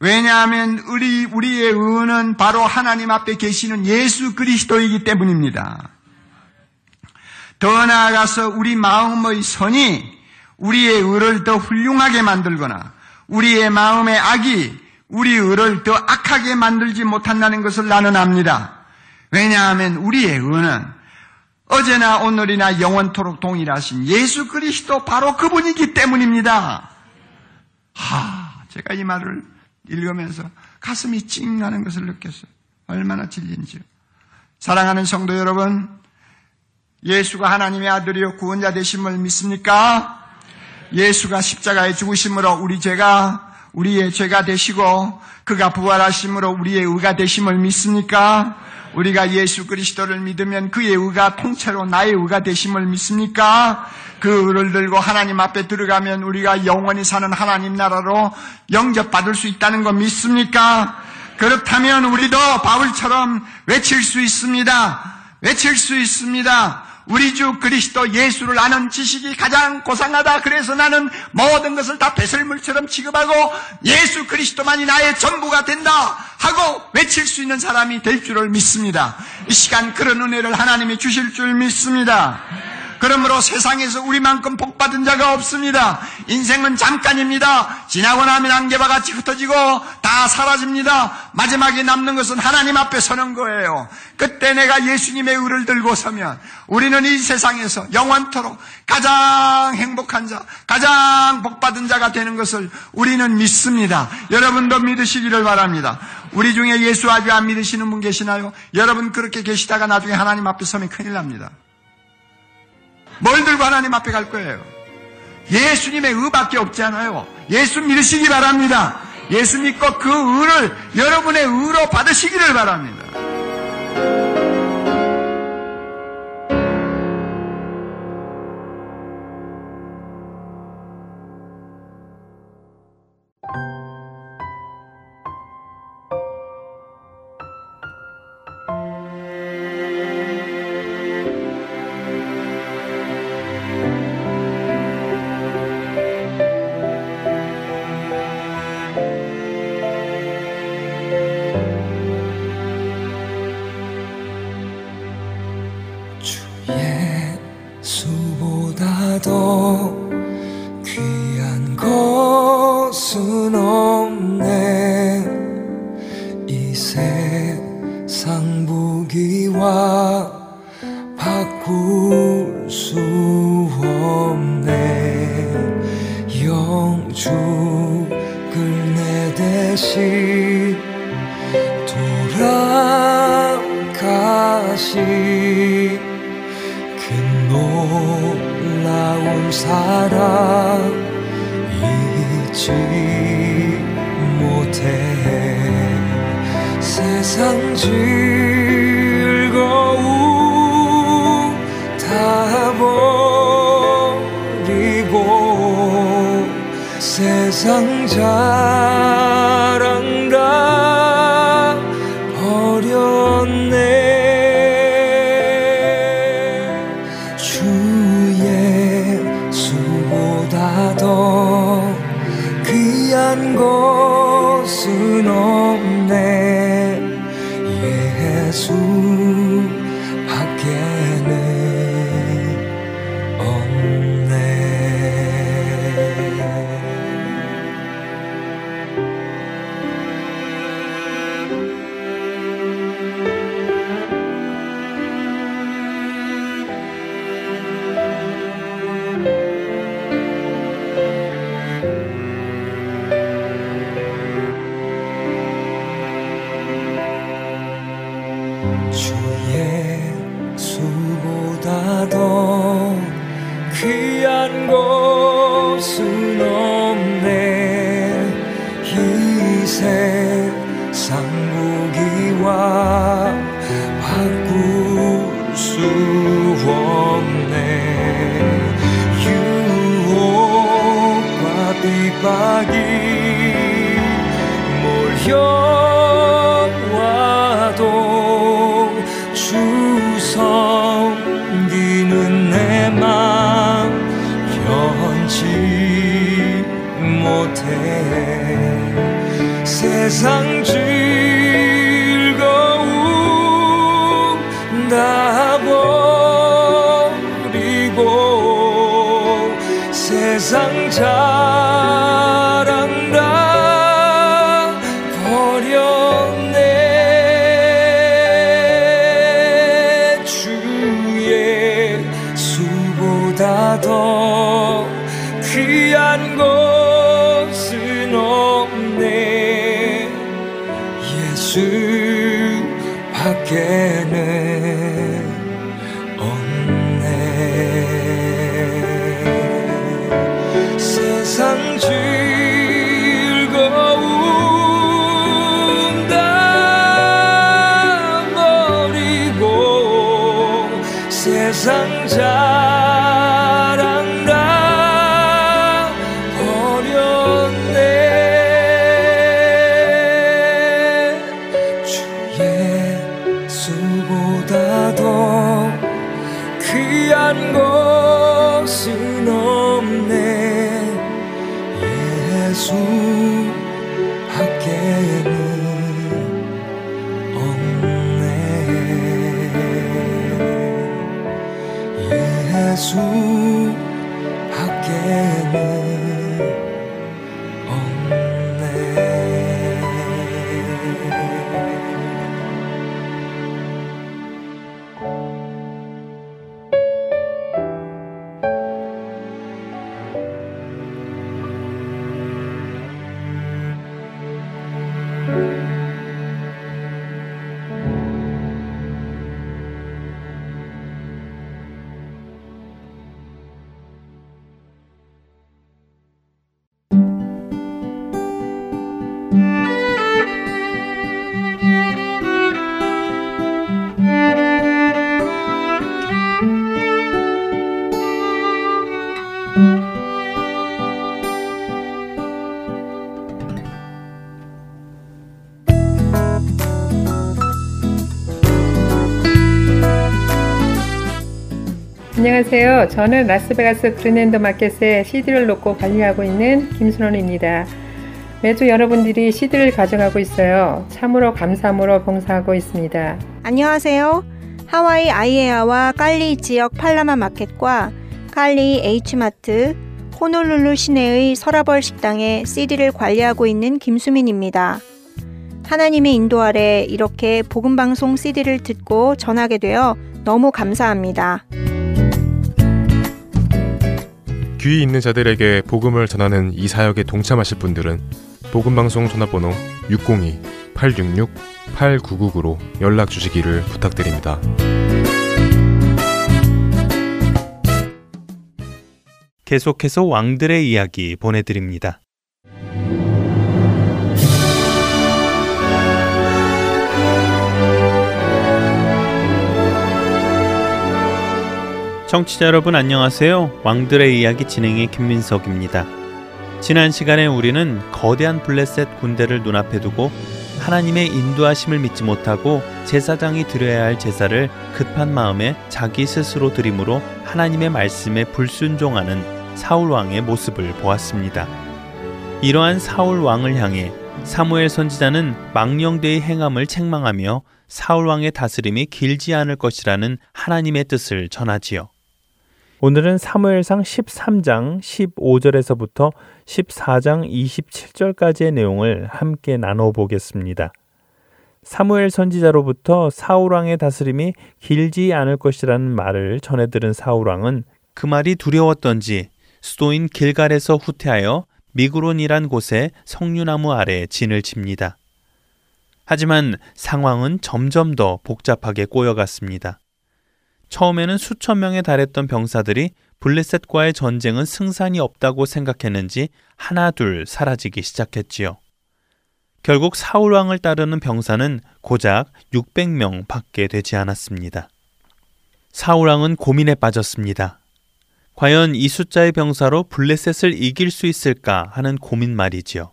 왜냐하면 우리, 우리의 의는 바로 하나님 앞에 계시는 예수 그리스도이기 때문입니다. 더 나아가서 우리 마음의 선이 우리의 의를 더 훌륭하게 만들거나 우리의 마음의 악이 우리 의를 더 악하게 만들지 못한다는 것을 나는 압니다. 왜냐하면 우리의 의는 어제나 오늘이나 영원토록 동일하신 예수 그리스도 바로 그분이기 때문입니다. 하, 제가 이 말을 읽으면서 가슴이 찡하는 것을 느꼈어요. 얼마나 진리인지요. 사랑하는 성도 여러분, 예수가 하나님의 아들이요 구원자 되심을 믿습니까? 예수가 십자가에 죽으심으로 우리 죄가 우리의 죄가 되시고 그가 부활하심으로 우리의 의가 되심을 믿습니까? 우리가 예수 그리스도를 믿으면 그의 의가 통째로 나의 의가 되심을 믿습니까? 그 의를 들고 하나님 앞에 들어가면 우리가 영원히 사는 하나님 나라로 영접받을 수 있다는 거 믿습니까? 그렇다면 우리도 바울처럼 외칠 수 있습니다. 외칠 수 있습니다. 우리 주 그리스도 예수를 아는 지식이 가장 고상하다. 그래서 나는 모든 것을 다 배설물처럼 취급하고 예수 그리스도만이 나의 전부가 된다. 하고 외칠 수 있는 사람이 될 줄을 믿습니다. 이 시간 그런 은혜를 하나님이 주실 줄 믿습니다. 그러므로 세상에서 우리만큼 복받은 자가 없습니다. 인생은 잠깐입니다. 지나고 나면 안개와 같이 흩어지고 다 사라집니다. 마지막에 남는 것은 하나님 앞에 서는 거예요. 그때 내가 예수님의 의를 들고 서면 우리는 이 세상에서 영원토록 가장 행복한 자, 가장 복받은 자가 되는 것을 우리는 믿습니다. 여러분도 믿으시기를 바랍니다. 우리 중에 예수 아주 안 믿으시는 분 계시나요? 여러분 그렇게 계시다가 나중에 하나님 앞에 서면 큰일 납니다. 뭘 들고 하나님 앞에 갈 거예요? 예수님의 의밖에 없잖아요. 예수 믿으시기 바랍니다. 예수 믿고 그 의를 여러분의 의로 받으시기를 바랍니다. 다시 그 놀라운 사랑 잊지 못해. 세상 즐거움 다 버리고 세상 잘 만나버리고 세상 자랑다 버렸네. 주 예수보다 더 귀한 것은 없네. 예수 밖에 안녕하세요. 저는 라스베가스 그린랜드 마켓에 CD를 놓고 관리하고 있는 김순원입니다. 매주 여러분들이 CD를 가져가고 있어요. 참으로 감사함으로 봉사하고 있습니다. 안녕하세요. 하와이 아이에아와 깔리 지역 팔라마 마켓과 깔리 H마트, 호놀룰루 시내의 서라벌 식당의 CD를 관리하고 있는 김수민입니다. 하나님의 인도 아래 이렇게 복음방송 CD를 듣고 전하게 되어 너무 감사합니다. 귀 있는 자들에게 복음을 전하는 이 사역에 동참하실 분들은 복음방송 전화번호 602-866-8999로 연락 주시기를 부탁드립니다. 계속해서 왕들의 이야기 보내드립니다. 청취자 여러분 안녕하세요. 왕들의 이야기 진행의 김민석입니다. 지난 시간에 우리는 거대한 블레셋 군대를 눈앞에 두고 하나님의 인도하심을 믿지 못하고 제사장이 드려야 할 제사를 급한 마음에 자기 스스로 드림으로 하나님의 말씀에 불순종하는 사울 왕의 모습을 보았습니다. 이러한 사울 왕을 향해 사무엘 선지자는 망령되이 행함을 책망하며 사울 왕의 다스림이 길지 않을 것이라는 하나님의 뜻을 전하지요. 오늘은 사무엘상 13장 15절에서부터 14장 27절까지의 내용을 함께 나눠 보겠습니다. 사무엘 선지자로부터 사울 왕의 다스림이 길지 않을 것이라는 말을 전해 들은 사울 왕은 그 말이 두려웠던지 수도인 길갈에서 후퇴하여 미그론이란 곳에 석류나무 아래 진을 칩니다. 하지만 상황은 점점 더 복잡하게 꼬여갔습니다. 처음에는 수천 명에 달했던 병사들이 블레셋과의 전쟁은 승산이 없다고 생각했는지 하나둘 사라지기 시작했지요. 결국 사울왕을 따르는 병사는 고작 600명 밖에 되지 않았습니다. 사울왕은 고민에 빠졌습니다. 과연 이 숫자의 병사로 블레셋을 이길 수 있을까 하는 고민 말이지요.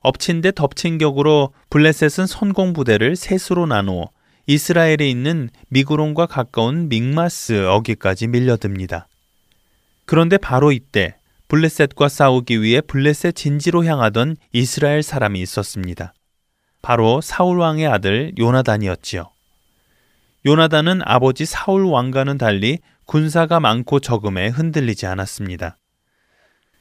엎친 데 덮친 격으로 블레셋은 선공부대를 셋으로 나누어 이스라엘에 있는 미그론과 가까운 믹마스 어기까지 밀려듭니다. 그런데 바로 이때 블레셋과 싸우기 위해 블레셋 진지로 향하던 이스라엘 사람이 있었습니다. 바로 사울 왕의 아들 요나단이었지요. 요나단은 아버지 사울 왕과는 달리 군사가 많고 적음에 흔들리지 않았습니다.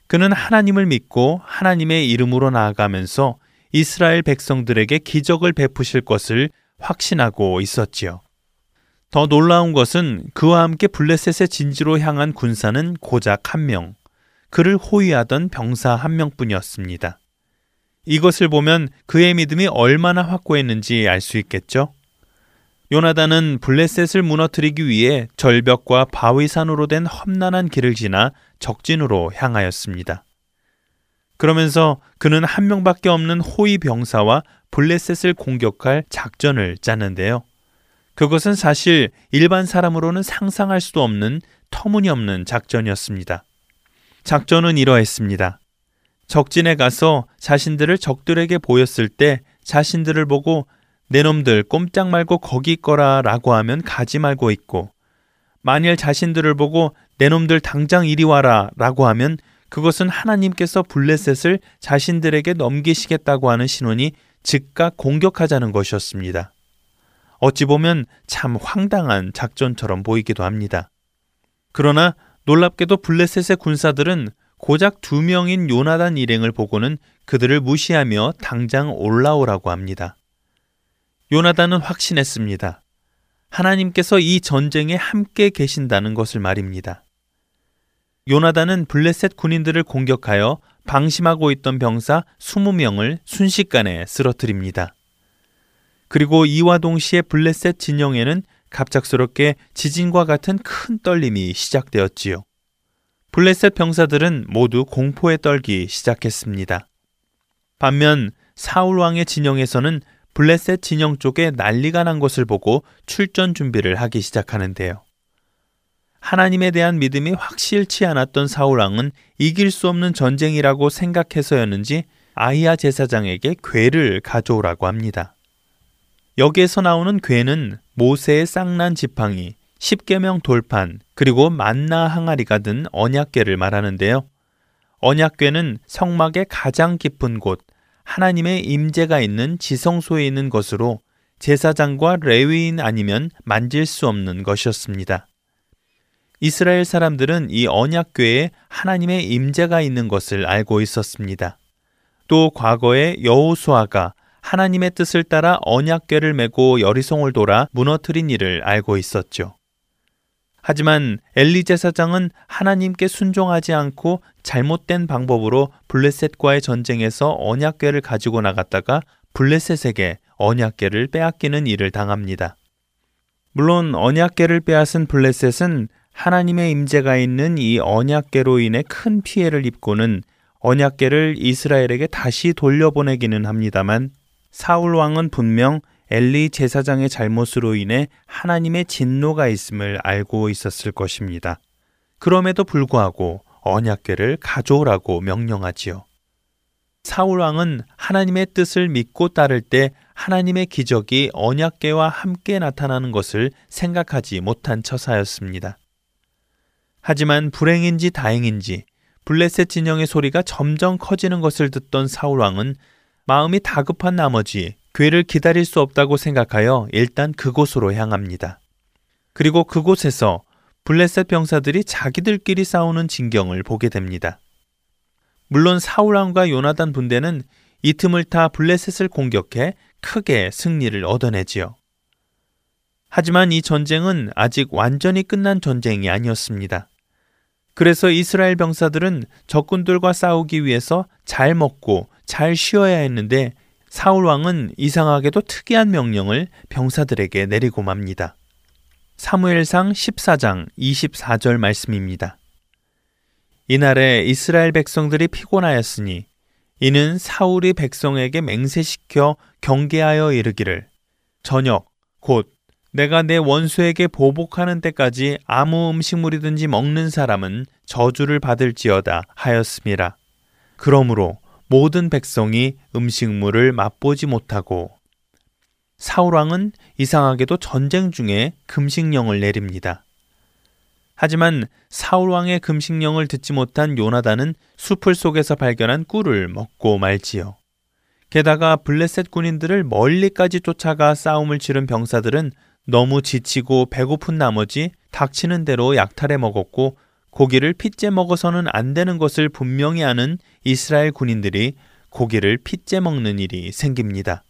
그는 하나님을 믿고 하나님의 이름으로 나아가면서 이스라엘 백성들에게 기적을 베푸실 것을 확신하고 있었지요. 더 놀라운 것은 그와 함께 블레셋의 진지로 향한 군사는 고작 한 명, 그를 호위하던 병사 한 명뿐이었습니다. 이것을 보면 그의 믿음이 얼마나 확고했는지 알 수 있겠죠? 요나단은 블레셋을 무너뜨리기 위해 절벽과 바위산으로 된 험난한 길을 지나 적진으로 향하였습니다. 그러면서 그는 한 명밖에 없는 호위 병사와 블레셋을 공격할 작전을 짰는데요. 그것은 사실 일반 사람으로는 상상할 수도 없는 터무니없는 작전이었습니다. 작전은 이러했습니다. 적진에 가서 자신들을 적들에게 보였을 때 자신들을 보고 내 놈들 꼼짝 말고 거기 있거라 라고 하면 가지 말고 있고 만일 자신들을 보고 내 놈들 당장 이리 와라 라고 하면 그것은 하나님께서 블레셋을 자신들에게 넘기시겠다고 하는 신원이 즉각 공격하자는 것이었습니다. 어찌 보면 참 황당한 작전처럼 보이기도 합니다. 그러나 놀랍게도 블레셋의 군사들은 고작 두 명인 요나단 일행을 보고는 그들을 무시하며 당장 올라오라고 합니다. 요나단은 확신했습니다. 하나님께서 이 전쟁에 함께 계신다는 것을 말입니다. 요나단은 블레셋 군인들을 공격하여 방심하고 있던 병사 20명을 순식간에 쓰러뜨립니다. 그리고 이와 동시에 블레셋 진영에는 갑작스럽게 지진과 같은 큰 떨림이 시작되었지요. 블레셋 병사들은 모두 공포에 떨기 시작했습니다. 반면 사울 왕의 진영에서는 블레셋 진영 쪽에 난리가 난 것을 보고 출전 준비를 하기 시작하는데요. 하나님에 대한 믿음이 확실치 않았던 사울왕은 이길 수 없는 전쟁이라고 생각해서였는지 아이야 제사장에게 괴를 가져오라고 합니다. 여기에서 나오는 괴는 모세의 쌍난 지팡이, 십계명 돌판, 그리고 만나 항아리가 든 언약궤를 말하는데요. 언약궤는 성막의 가장 깊은 곳, 하나님의 임재가 있는 지성소에 있는 것으로 제사장과 레위인 아니면 만질 수 없는 것이었습니다. 이스라엘 사람들은 이 언약궤에 하나님의 임재가 있는 것을 알고 있었습니다. 또 과거에 여호수아가 하나님의 뜻을 따라 언약궤를 메고 여리송을 돌아 무너뜨린 일을 알고 있었죠. 하지만 엘리 제사장은 하나님께 순종하지 않고 잘못된 방법으로 블레셋과의 전쟁에서 언약궤를 가지고 나갔다가 블레셋에게 언약궤를 빼앗기는 일을 당합니다. 물론 언약궤를 빼앗은 블레셋은 하나님의 임재가 있는 이 언약궤로 인해 큰 피해를 입고는 언약궤를 이스라엘에게 다시 돌려보내기는 합니다만 사울 왕은 분명 엘리 제사장의 잘못으로 인해 하나님의 진노가 있음을 알고 있었을 것입니다. 그럼에도 불구하고 언약궤를 가져오라고 명령하지요. 사울 왕은 하나님의 뜻을 믿고 따를 때 하나님의 기적이 언약궤와 함께 나타나는 것을 생각하지 못한 처사였습니다. 하지만 불행인지 다행인지 블레셋 진영의 소리가 점점 커지는 것을 듣던 사울 왕은 마음이 다급한 나머지 괴를 기다릴 수 없다고 생각하여 일단 그곳으로 향합니다. 그리고 그곳에서 블레셋 병사들이 자기들끼리 싸우는 진경을 보게 됩니다. 물론 사울왕과 요나단 분대는 이 틈을 타 블레셋을 공격해 크게 승리를 얻어내지요. 하지만 이 전쟁은 아직 완전히 끝난 전쟁이 아니었습니다. 그래서 이스라엘 병사들은 적군들과 싸우기 위해서 잘 먹고 잘 쉬어야 했는데 사울 왕은 이상하게도 특이한 명령을 병사들에게 내리고 맙니다. 사무엘상 14장 24절 말씀입니다. 이날에 이스라엘 백성들이 피곤하였으니 이는 사울이 백성에게 맹세시켜 경계하여 이르기를 저녁 곧 내가 내 원수에게 보복하는 때까지 아무 음식물이든지 먹는 사람은 저주를 받을지어다 하였음이라. 그러므로 모든 백성이 음식물을 맛보지 못하고 사울왕은 이상하게도 전쟁 중에 금식령을 내립니다. 하지만 사울왕의 금식령을 듣지 못한 요나단은 숲을 속에서 발견한 꿀을 먹고 말지요. 게다가 블레셋 군인들을 멀리까지 쫓아가 싸움을 치른 병사들은 너무 지치고 배고픈 나머지 닥치는 대로 약탈해 먹었고 고기를 핏째 먹어서는 안 되는 것을 분명히 아는 이스라엘 군인들이 고기를 핏째 먹는 일이 생깁니다.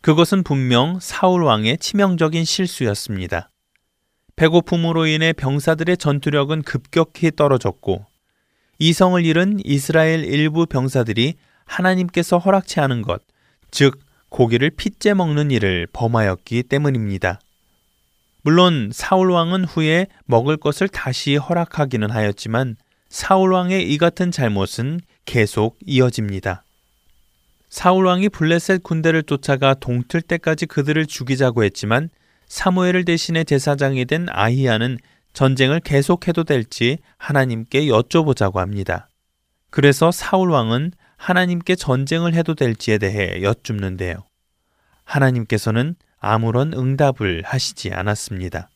그것은 분명 사울 왕의 치명적인 실수였습니다. 배고픔으로 인해 병사들의 전투력은 급격히 떨어졌고 이성을 잃은 이스라엘 일부 병사들이 하나님께서 허락치 않은 것, 즉 고기를 핏째 먹는 일을 범하였기 때문입니다. 물론 사울 왕은 후에 먹을 것을 다시 허락하기는 하였지만 사울 왕의 이 같은 잘못은 계속 이어집니다. 사울 왕이 블레셋 군대를 쫓아가 동틀 때까지 그들을 죽이자고 했지만 사무엘을 대신해 제사장이 된 아히야는 전쟁을 계속해도 될지 하나님께 여쭤보자고 합니다. 그래서 사울 왕은 하나님께 전쟁을 해도 될지에 대해 여쭙는데요. 하나님께서는 아무런 응답을 하시지 않았습니다.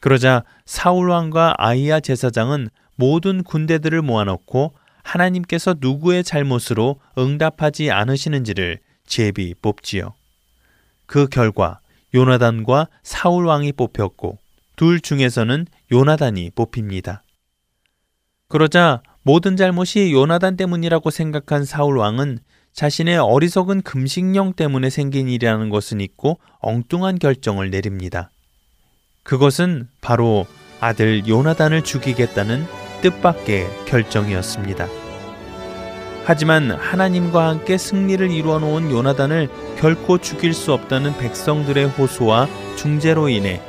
그러자 사울왕과 아이야 제사장은 모든 군대들을 모아놓고 하나님께서 누구의 잘못으로 응답하지 않으시는지를 제비 뽑지요. 그 결과 요나단과 사울왕이 뽑혔고 둘 중에서는 요나단이 뽑힙니다. 그러자 모든 잘못이 요나단 때문이라고 생각한 사울 왕은 자신의 어리석은 금식령 때문에 생긴 일이라는 것은 있고 엉뚱한 결정을 내립니다. 그것은 바로 아들 요나단을 죽이겠다는 뜻밖의 결정이었습니다. 하지만 하나님과 함께 승리를 이루어 놓은 요나단을 결코 죽일 수 없다는 백성들의 호소와 중재로 인해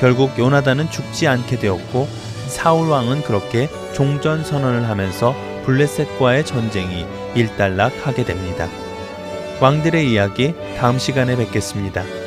결국 요나단은 죽지 않게 되었고 사울 왕은 그렇게 종전 선언을 하면서 블레셋과의 전쟁이 일단락하게 됩니다. 왕들의 이야기 다음 시간에 뵙겠습니다.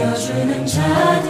보여주는 자들.